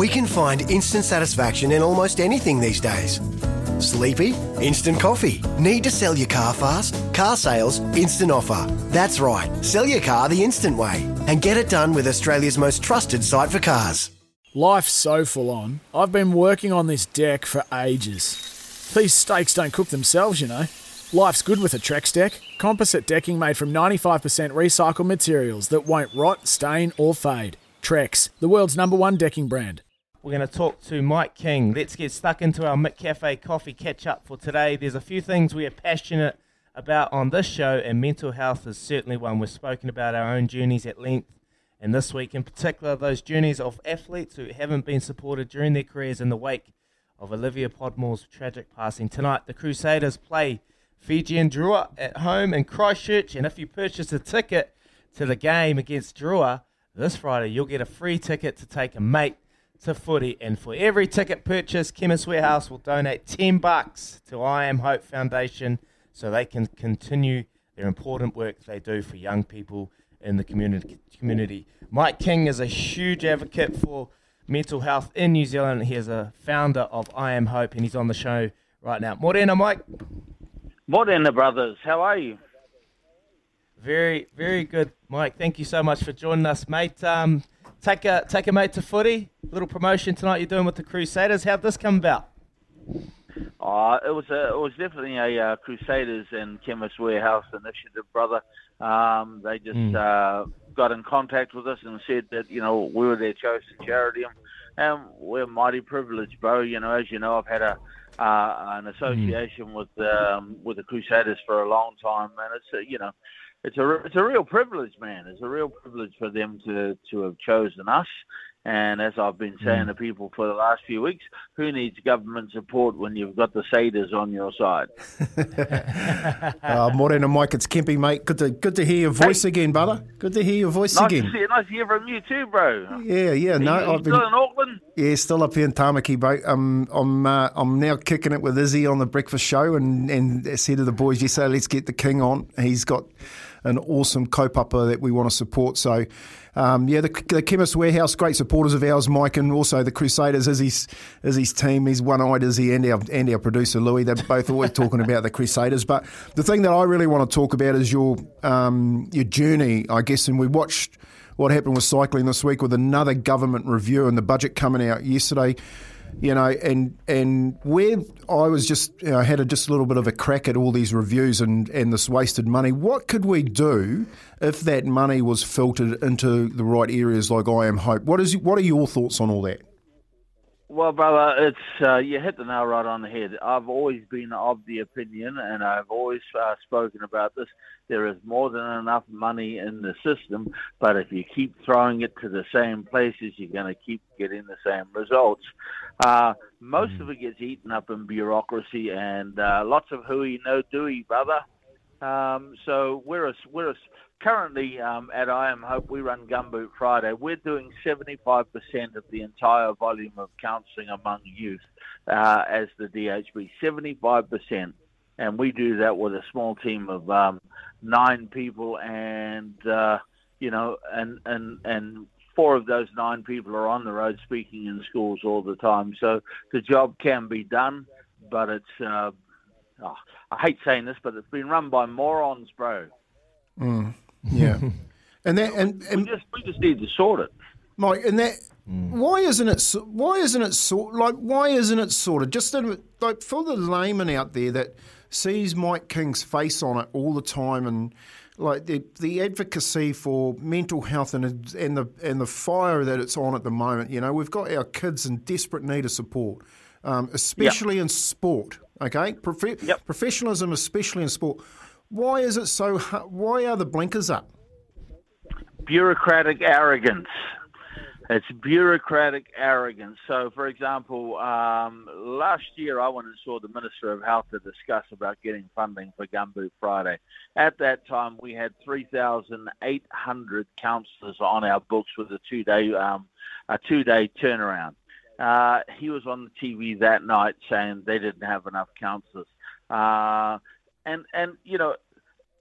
We can find instant satisfaction in almost anything these days. Sleepy? Instant coffee. Need to sell your car fast? Car sales, instant offer. That's right. Sell your car the instant way and get it done with Australia's most trusted site for cars. Life's so full on. I've been working on this deck for ages. These steaks don't cook themselves, you know. Life's good with a Trex deck. Composite decking made from 95% recycled materials that won't rot, stain, or fade. Trex, the world's number one decking brand. We're going to talk to Mike King. Let's get stuck into our McCafe coffee catch up for today. There's a few things we are passionate about on this show, and mental health is certainly one. We've spoken about our own journeys at length, and this week in particular, those journeys of athletes who haven't been supported during their careers in the wake of Olivia Podmore's tragic passing. Tonight, the Crusaders play Fiji and Drua at home in Christchurch, and if you purchase a ticket to the game against Drua this Friday, you'll get a free ticket to take a mate to footy. And for every ticket purchase, Chemist Warehouse will donate 10 bucks to I Am Hope Foundation so they can continue their important work they do for young people in the community. community. Mike King is a huge advocate for mental health in New Zealand. He is a founder of I Am Hope, and he's on the show right now. Morena, Mike. Morena, brothers. How are you? Very, very good, Mike. Thank you so much for joining us, mate. Um, take a take a mate to footy. Little promotion tonight you're doing with the Crusaders. How'd this come about? Uh, it was a, it was definitely a uh, Crusaders and Chemist Warehouse initiative, brother. Um, they just mm. uh, got in contact with us and said that you know we were their chosen charity, and we're mighty privileged, bro. You know, as you know, I've had a uh, an association mm. with um, with the Crusaders for a long time, and it's you know it's a it's a real privilege, man. It's a real privilege for them to to have chosen us. And as I've been saying mm. to people for the last few weeks, who needs government support when you've got the Saders on your side? uh, Morena Mike, it's Kempy, mate. Good to good to hear your voice hey. again, brother. Good to hear your voice nice again. To see, nice to hear from you too, bro. Yeah, yeah. No, you, I've been still in Auckland. Yeah, still up here in Tamaki, bro. Um, I'm uh, I'm now kicking it with Izzy on the breakfast show, and and I said to the boys yesterday, let's get the king on. He's got an awesome kaupapa that we want to support. So, um, yeah, the, the, Chemist Warehouse, great supporters of ours, Mike, and also the Crusaders is his, is his team. He's one-eyed Izzy and our, and our producer, Louis. They're both always talking about the Crusaders. But the thing that I really want to talk about is your, um, your journey, I guess, and we watched what happened with cycling this week with another government review and the budget coming out yesterday you know, and and where I was just you know, I had a, just a little bit of a crack at all these reviews and, and this wasted money. What could we do if that money was filtered into the right areas like I Am Hope? What is what are your thoughts on all that? Well, brother, it's uh, you hit the nail right on the head. I've always been of the opinion, and I've always uh, spoken about this. There is more than enough money in the system, but if you keep throwing it to the same places, you're going to keep getting the same results. Uh, most mm. of it gets eaten up in bureaucracy and uh, lots of hooey, no dooey, brother. Um, so we're a, we're a, currently um, at I Am Hope, we run Gumboot Friday. We're doing 75% of the entire volume of counselling among youth uh, as the DHB, 75%. And we do that with a small team of um, nine people, and uh, you know, and and and four of those nine people are on the road speaking in schools all the time. So the job can be done, but it's. Uh, oh, I hate saying this, but it's been run by morons, bro. Mm. Yeah, and that and, and we just we just need to sort it, Mike. And that mm. why isn't it why isn't it sort like why isn't it sorted? Just like for the layman out there that sees Mike King's face on it all the time and like the the advocacy for mental health and and the and the fire that it's on at the moment. You know, we've got our kids in desperate need of support, um, especially yep. in sport. Okay, Profe- yep. professionalism, especially in sport. Why is it so? Why are the blinkers up? Bureaucratic arrogance. It's bureaucratic arrogance. So, for example, um, last year I went and saw the Minister of Health to discuss about getting funding for Gumboot Friday. At that time, we had 3,800 counsellors on our books with a two-day um, a two-day turnaround. Uh, he was on the TV that night saying they didn't have enough counsellors. Uh, and and you know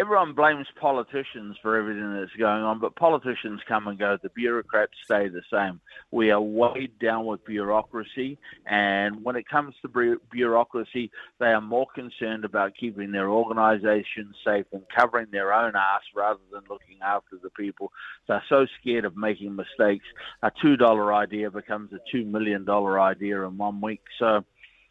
everyone blames politicians for everything that's going on, but politicians come and go. The bureaucrats stay the same. We are weighed down with bureaucracy, and when it comes to bureaucracy, they are more concerned about keeping their organisation safe and covering their own ass rather than looking after the people. They're so scared of making mistakes. A two dollar idea becomes a two million dollar idea in one week. So,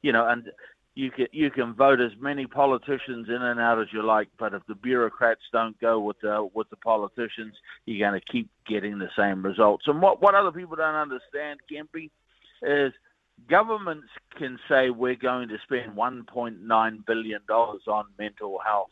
you know, and you can you can vote as many politicians in and out as you like, but if the bureaucrats don't go with the with the politicians, you're going to keep getting the same results. And what what other people don't understand, Kempy, is governments can say we're going to spend 1.9 billion dollars on mental health,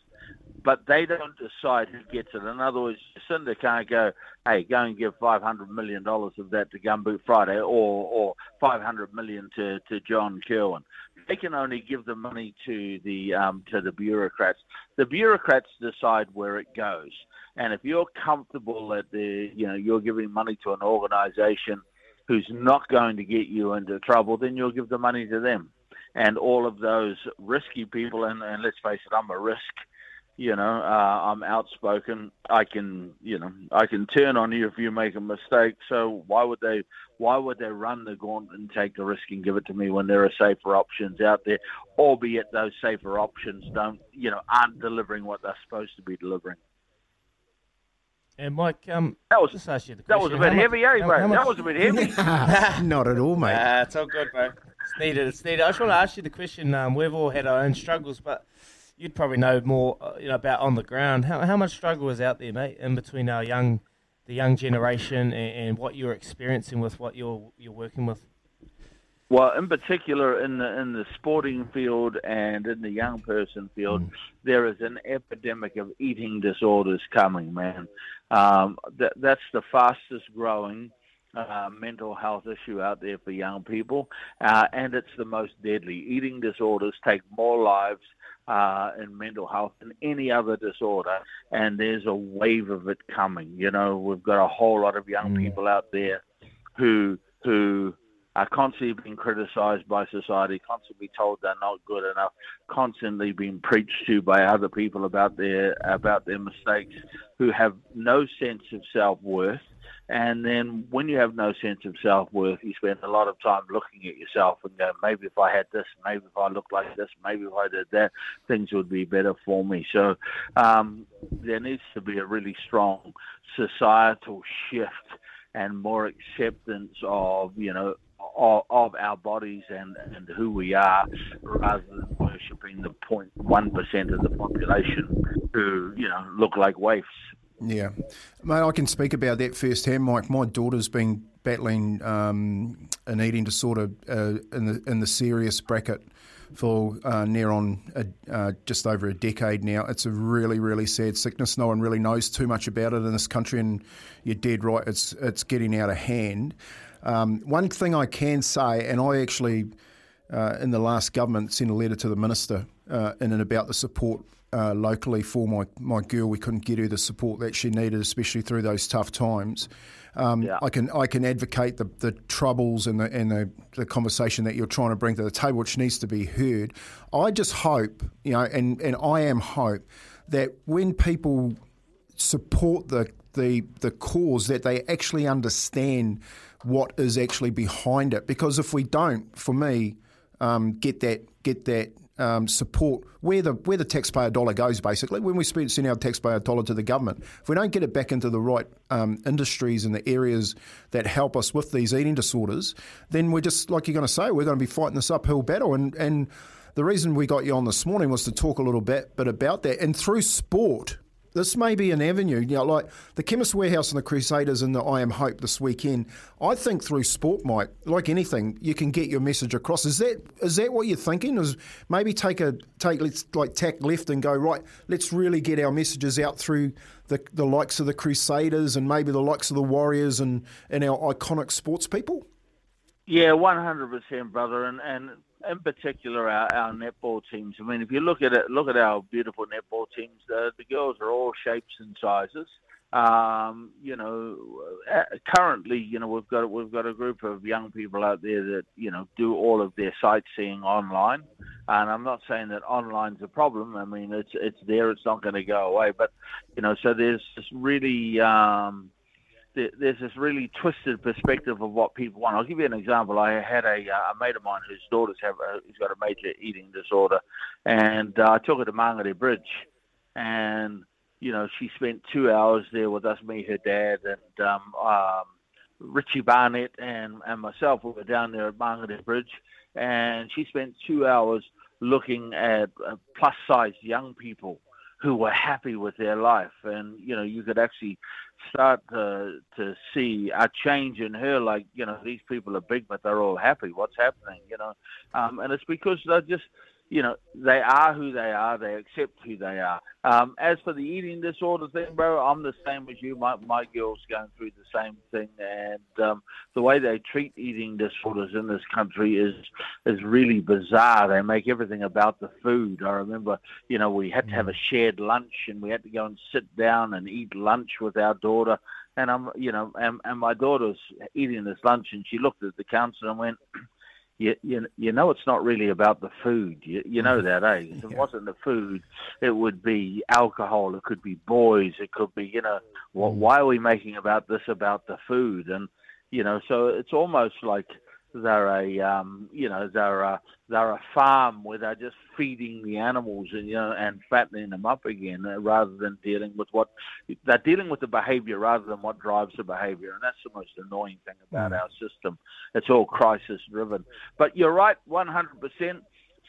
but they don't decide who gets it. In other words, Jacinda can't go, hey, go and give five hundred million dollars of that to Gumboot Friday, or or five hundred million to to John Kirwan. They can only give the money to the um, to the bureaucrats. The bureaucrats decide where it goes, and if you're comfortable that the you know you're giving money to an organisation who's not going to get you into trouble, then you'll give the money to them. And all of those risky people, and, and let's face it, I'm a risk you know, uh, I'm outspoken. I can, you know, I can turn on you if you make a mistake. So why would they, why would they run the gauntlet and take the risk and give it to me when there are safer options out there, albeit those safer options don't, you know, aren't delivering what they're supposed to be delivering. And Mike, um, that was just ask you the question. that was a bit heavy, eh, bro? That was a bit heavy. Not at all, mate. Nah, it's all good, bro. It's needed. It's needed. I just want to ask you the question. Um, we've all had our own struggles, but you'd probably know more uh, you know, about on the ground. How, how much struggle is out there, mate, in between our young, the young generation, and, and what you're experiencing with what you're you're working with? Well, in particular, in the in the sporting field and in the young person field, mm. there is an epidemic of eating disorders coming. Man, um, that that's the fastest growing uh, mental health issue out there for young people, uh, and it's the most deadly. Eating disorders take more lives uh, in mental health than any other disorder, and there's a wave of it coming. You know, we've got a whole lot of young mm. people out there who who are constantly being criticised by society, constantly told they're not good enough, constantly being preached to by other people about their about their mistakes, who have no sense of self worth and then when you have no sense of self worth, you spend a lot of time looking at yourself and go, maybe if I had this, maybe if I looked like this, maybe if I did that, things would be better for me. So um, there needs to be a really strong societal shift and more acceptance of, you know, of, of, our bodies and, and who we are rather than worshipping the 0.1% of the population who, you know, look like waifs. Yeah, mate, I can speak about that firsthand, Mike. My daughter's been battling um, an eating disorder uh, in the in the serious bracket for uh, near on a, uh, just over a decade now. It's a really, really sad sickness. No one really knows too much about it in this country, and you're dead right. It's it's getting out of hand. Um, one thing I can say, and I actually uh, in the last government sent a letter to the minister uh, in and about the support uh, locally for my, my girl. We couldn't get her the support that she needed, especially through those tough times. Um, yeah. I can I can advocate the, the troubles and the and the, the conversation that you're trying to bring to the table, which needs to be heard. I just hope, you know, and, and I am hope that when people support the the the cause, that they actually understand what is actually behind it. Because if we don't, for me, um, get that get that um, support where the where the taxpayer dollar goes. Basically, when we spend, send our taxpayer dollar to the government, if we don't get it back into the right um, industries and the areas that help us with these eating disorders, then we're just like you're going to say, we're going to be fighting this uphill battle. And and the reason we got you on this morning was to talk a little bit, bit about that, and through sport. This may be an avenue. You know, like the Chemist Warehouse and the Crusaders and the I Am Hope this weekend. I think through sport, Mike, like anything, you can get your message across. Is that is that what you're thinking? Is maybe take a take let's like tack left and go right. Let's really get our messages out through the the likes of the Crusaders and maybe the likes of the Warriors and and our iconic sports people. Yeah, one hundred percent, brother, and and in particular our, our netball teams. I mean, if you look at it, look at our beautiful netball teams. The girls are all shapes and sizes. Um, you know, uh, currently, you know, we've got we've got a group of young people out there that you know do all of their sightseeing online, and I'm not saying that online's a problem. I mean, it's it's there, it's not going to go away. But you know, so there's this really um, there's this really twisted perspective of what people want. I'll give you an example. I had a, uh, a mate of mine whose daughters have a, who's got a major eating disorder, and uh, I took her to Mangere Bridge, and you know she spent two hours there with us, me, her dad, and um, um, Richie Barnett and and myself. We were down there at Mangere Bridge, and she spent two hours looking at uh, plus-sized young people who were happy with their life, and you know you could actually start to to see a change in her. Like you know these people are big, but they're all happy. What's happening? You know, um, and it's because they're just you know, they are who they are. They accept who they are. Um, as for the eating disorder thing, bro, I'm the same as you. My my girl's going through the same thing, and um, the way they treat eating disorders in this country is is really bizarre. They make everything about the food. I remember, you know, we had to have a shared lunch, and we had to go and sit down and eat lunch with our daughter. And I'm, you know, and, and my daughter's eating this lunch, and she looked at the counselor and went you, you, you know it's not really about the food. You, you know that, eh? If it wasn't the food, it would be alcohol. It could be boys. It could be, you know, what, why are we making about this about the food? And you know, so it's almost like they're a um, you know they're a they're a farm where they're just feeding the animals and you know and fattening them up again uh, rather than dealing with what they're dealing with the behavior rather than what drives the behavior and that's the most annoying thing about mm. our system it's all crisis driven but you're right 100%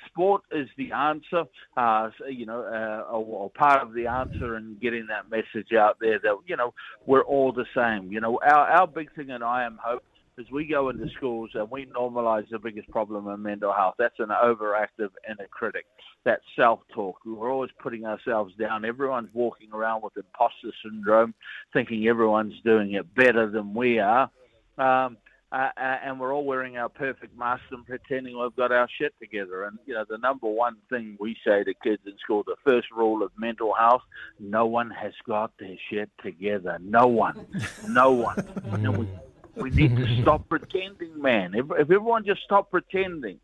sport is the answer, uh, you know, uh, or, or, part of the answer in getting that message out there that, you know, we're all the same. You know, our, our big thing in I Am Hope is we go into schools and we normalize the biggest problem in mental health. That's an overactive inner critic. That self-talk. We're always putting ourselves down. Everyone's walking around with imposter syndrome, thinking everyone's doing it better than we are. Um, uh, and we're all wearing our perfect masks and pretending we've got our shit together. And you know, the number one thing we say to kids in school, the first rule of mental health: no one has got their shit together. No one, no one. and we we need to stop pretending, man. If, if everyone just stopped pretending,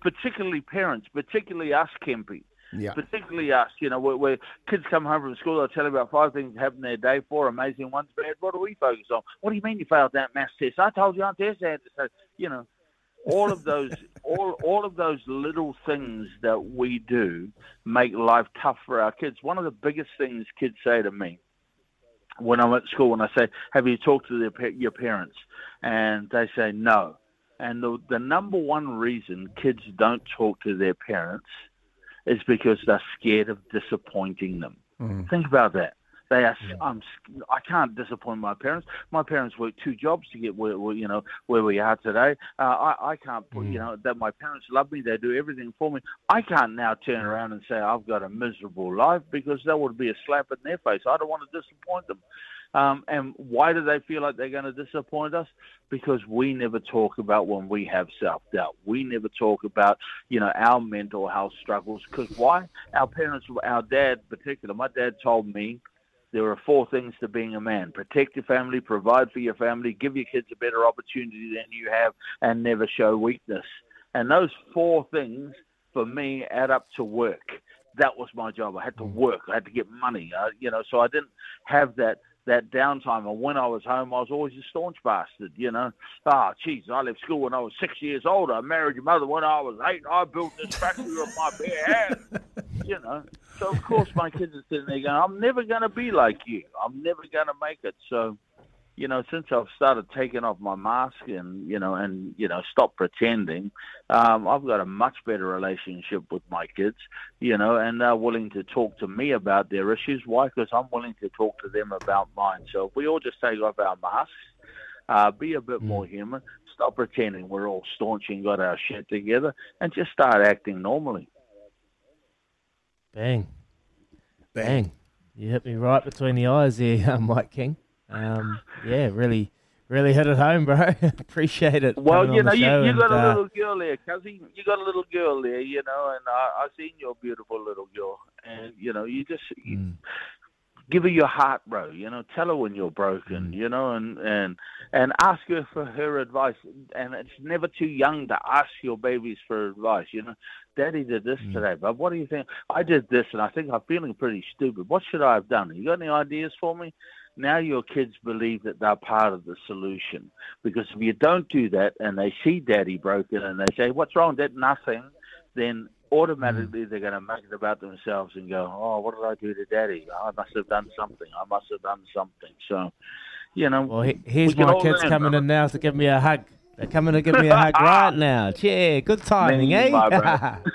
particularly parents, particularly us, Kempy, yeah. particularly us, you know, where, where kids come home from school, they'll tell you about five things that happen their day, four amazing ones, bad. What do we focus on? What do you mean you failed that maths test? I told you on Thursday. So, you know, all of those, all all of those little things that we do make life tough for our kids. One of the biggest things kids say to me when I'm at school and I say, "Have you talked to their, your parents?" and they say no. And the the number one reason kids don't talk to their parents is because they're scared of disappointing them. Mm. Think about that. They are. Yeah. I'm. I can't disappoint my parents. My parents worked two jobs to get where, where you know where we are today. Uh, I. I can't put. Mm. You know that my parents love me. They do everything for me. I can't now turn around and say I've got a miserable life because that would be a slap in their face. I don't want to disappoint them. Um, and why do they feel like they're going to disappoint us? Because we never talk about when we have self doubt. We never talk about, you know, our mental health struggles. Because why? Our parents, our dad in particular, my dad told me there are four things to being a man protect your family, provide for your family, give your kids a better opportunity than you have, and never show weakness. And those four things, for me, add up to work. That was my job. I had to work. I had to get money. Uh, you know, so I didn't have that that downtime. And when I was home, I was always a staunch bastard, you know. Ah, oh, geez, I left school when I was six years old. I married your mother when I was eight. I built this factory with my bare hands, you know. So, of course, my kids are sitting there going, I'm never going to be like you. I'm never going to make it. So, you know, since I've started taking off my mask and you know, and you know, stop pretending, um, I've got a much better relationship with my kids, you know, and they're willing to talk to me about their issues. Why? Because I'm willing to talk to them about mine. So if we all just take off our masks, uh, be a bit more human, stop pretending we're all staunch and got our shit together, and just start acting normally. Bang. Bang. You hit me right between the eyes there, Mike King. Um, yeah, really, really hit it home, bro. Appreciate it. Well, you know, you, you and, got a uh, little girl there, cousin. You got a little girl there, you know, and I, I seen your beautiful little girl, and you know, you just you, Mm. give her your heart, bro. You know, tell her when you're broken, you know, and and and ask her for her advice. And it's never too young to ask your babies for advice. You know, Daddy did this mm. today, but what do you think? I did this, and I think I'm feeling pretty stupid. What should I have done? You got any ideas for me? Now your kids believe that they're part of the solution. Because if you don't do that, and they see Daddy broken, and they say, "What's wrong?" Did nothing, then automatically they're going to make it about themselves and go, "Oh, what did I do to Daddy? I must have done something. I must have done something." So, you know, Well, he, here's we can my kids learn, coming brother. in now to give me a hug. They're coming to give me a hug right now. Yeah, good timing, Mean, eh? my.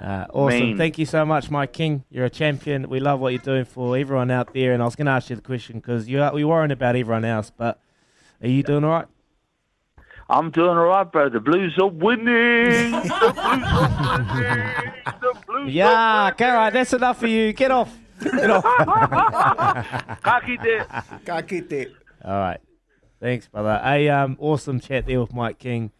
Nah, awesome. Mean. Thank you so much, Mike King. You're a champion. We love what you're doing for everyone out there. And I was going to ask you the question because you are, we worrying about everyone else, but are you doing all right? I'm doing all right, bro. The Blues are winning. The Blues are winning. The Blues Yeah, are all right. That's enough for you. Get off. Get off. Kaki there. Can't. All right. Thanks, brother. A um, awesome chat there with Mike King.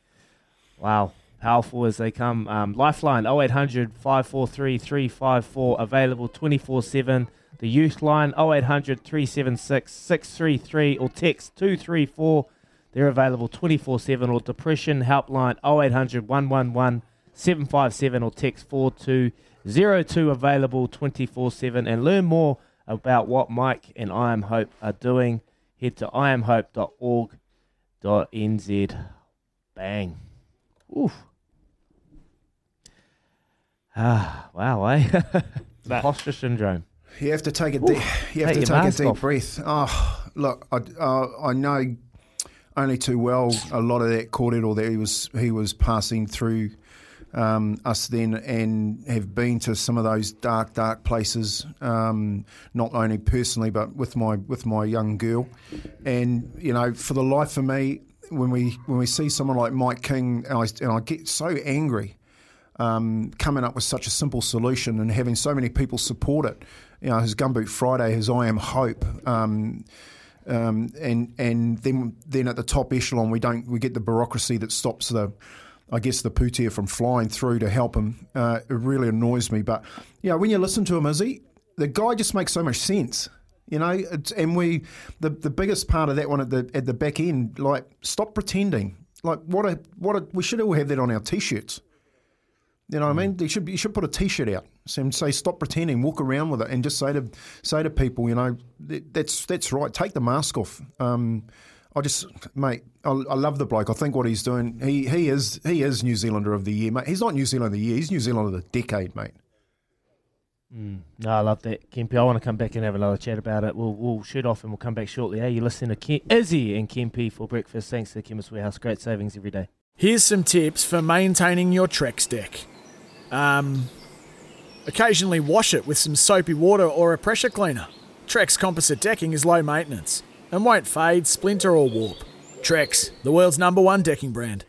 Wow. Powerful as they come. Um, Lifeline 0800 543 354 available 24 7. The youth line 0800 376 633 or text 234. They're available 24 7 or depression helpline 0800 111 757 or text 4202 available 24 7 and learn more about what Mike and I Am Hope are doing. Head to iamhope.org.nz. Bang. Oof. Ah, wow, eh? Imposter syndrome. You have to take a deep. You have Take to take a deep off. breath. Oh, look, I, uh, I know only too well a lot of that cordial that he was he was passing through um, us then, and have been to some of those dark, dark places. Um, not only personally, but with my with my young girl, and you know, for the life of me, when we when we see someone like Mike King, and I, and I get so angry um, coming up with such a simple solution and having so many people support it. You know, his Gumboot Friday, his I Am Hope, um, um, and and then then at the top echelon, we don't we get the bureaucracy that stops the. I guess the pūtea from flying through to help him. Uh, it really annoys me. But, you know, when you listen to him, Izzy, the guy just makes so much sense. You know, it's, and we, the, the biggest part of that one at the at the back end, like stop pretending. Like what a what a we should all have that on our t-shirts. You know what I mean? You should you should put a T-shirt out and say stop pretending, walk around with it, and just say to say to people, you know, that- that's that's right. Take the mask off. Um, I just, mate, I, I love the bloke. I think what he's doing, he he is he is New Zealander of the year, mate. He's not New Zealander of the year. He's New Zealander of the decade, mate. No, I love that, Kempy. I want to come back and have another chat about it. We'll, we'll shoot off and we'll come back shortly. Hey, you're listening to Kem- Izzy and Kempy for breakfast. Thanks to the Chemist Warehouse. Great savings every day. Here's some tips for maintaining your Trex deck. Um, occasionally wash it with some soapy water or a pressure cleaner. Trex composite decking is low maintenance and won't fade, splinter, or warp. Trex, the world's number one decking brand.